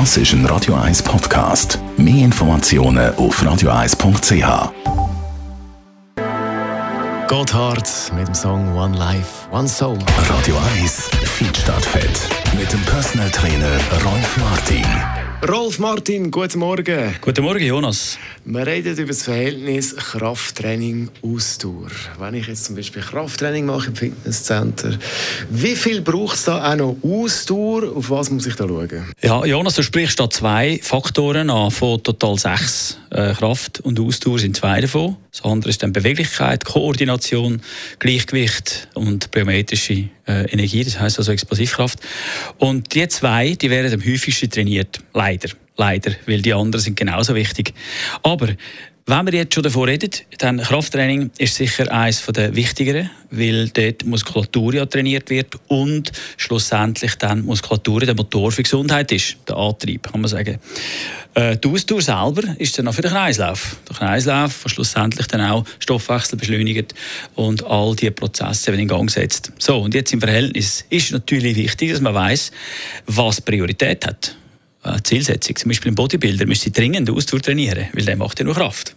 Das ist ein Radio 1 Podcast. Mehr Informationen auf radio1.ch. Gotthard mit dem Song One Life, One Soul. Radio 1 Feedstadt Fett mit dem Personal Trainer Rolf Martin. Rolf Martin, guten Morgen. Guten Morgen, Jonas. Wir reden über das Verhältnis Krafttraining-Ausdauer. Wenn ich jetzt zum Beispiel Krafttraining mache im Fitnesscenter, wie viel braucht es da auch noch Ausdauer? Auf was muss ich da schauen? Ja, Jonas, du sprichst da zwei Faktoren an, von total sechs. Äh, Kraft und Ausdauer sind zwei davon. Das andere ist dann Beweglichkeit, Koordination, Gleichgewicht und biometrische äh, Energie, das heißt also Explosivkraft. Und die zwei, die werden am häufigsten trainiert, leider. Leider, weil die anderen sind genauso wichtig. Aber wenn wir jetzt schon davon reden, dann Krafttraining ist sicher eines der wichtigeren, weil dort Muskulatur ja trainiert wird und schlussendlich dann Muskulatur der Motor für Gesundheit ist, der Antrieb, kann man sagen. Äh, die Ausdauer selber ist dann auch für den Kreislauf. Der Kreislauf, der schlussendlich dann auch Stoffwechsel beschleunigt und all diese Prozesse in Gang setzt. So, und jetzt im Verhältnis ist natürlich wichtig, dass man weiß, was Priorität hat. Äh, Zielsetzung. Zum Beispiel ein Bodybuilder müsste dringend Ausdauer trainieren, weil der macht ja nur Kraft.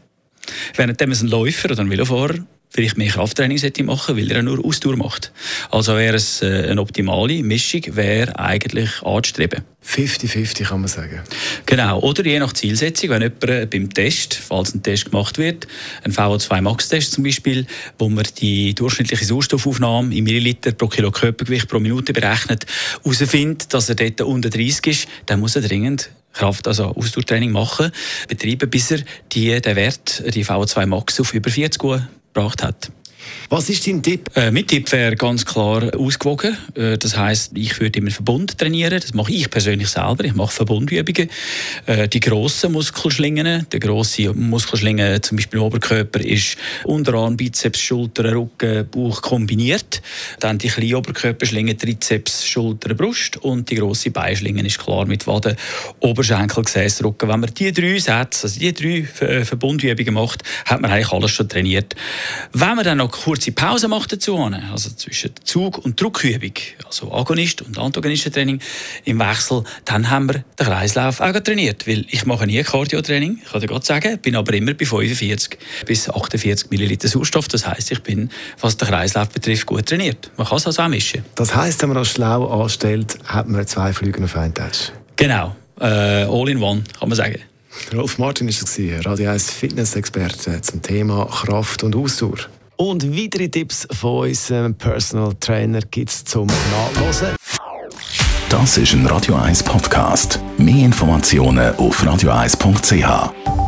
Während ein Läufer oder ein Velofahrer vielleicht mehr Krafttraining sollte machen, weil er nur Ausdauer macht. Also wäre es äh, eine optimale Mischung, wäre eigentlich anzustreben. 50-50 kann man sagen. Genau, oder je nach Zielsetzung, wenn jemand äh, beim Test, falls ein Test gemacht wird, ein VO2 Max-Test zum Beispiel, wo man die durchschnittliche Sauerstoffaufnahme im Milliliter pro Kilo Körpergewicht pro Minute berechnet, herausfindet, dass er dort unter 30 ist, dann muss er dringend Kraft, also Ausdauertraining machen, betreiben, bis er die, den Wert, die VO2 Max auf über 40 Uhr gebracht hat. Was ist dein Tipp? Äh, mein Tipp wäre ganz klar ausgewogen. Äh, das heißt, ich würde immer Verbund trainieren. Das mache ich persönlich selber. Ich mache Verbundübungen. Äh, die grossen Muskelschlingen, der grosse Muskelschlingen, zum Beispiel im Oberkörper, ist Unterarm, Bizeps, Schulter, Rücken, Bauch kombiniert. Dann die kleine Oberkörperschlinge, Trizeps, Schulter, Brust und die grosse Beinschlinge ist klar mit Waden, Oberschenkel, Gesäß, Rücken. Wenn man die drei Sätze, also die drei äh, Verbundübungen macht, hat man eigentlich alles schon trainiert. Wenn man dann noch kurze Pause macht dazu, also zwischen Zug- und Druckübung, also Agonist- und Antagonistentraining im Wechsel, dann haben wir den Kreislauf auch trainiert. Weil ich mache nie Cardio-Training, ich kann dir gerade sagen, bin aber immer bei 45 bis 48 Milliliter Sauerstoff. Das heißt, ich bin, was den Kreislauf betrifft, gut trainiert. Man kann es also auch mischen. Das heißt, wenn man das schlau anstellt, hat man zwei Flüge auf einen Touch. Genau, äh, all in one, kann man sagen. Rolf Martin ist es, Radio 1 Fitness-Experte zum Thema Kraft und Ausdauer. Und weitere Tipps von unserem Personal Trainer gibt es zum Nachlesen. Das ist ein Radio 1 Podcast. Mehr Informationen auf radio1.ch.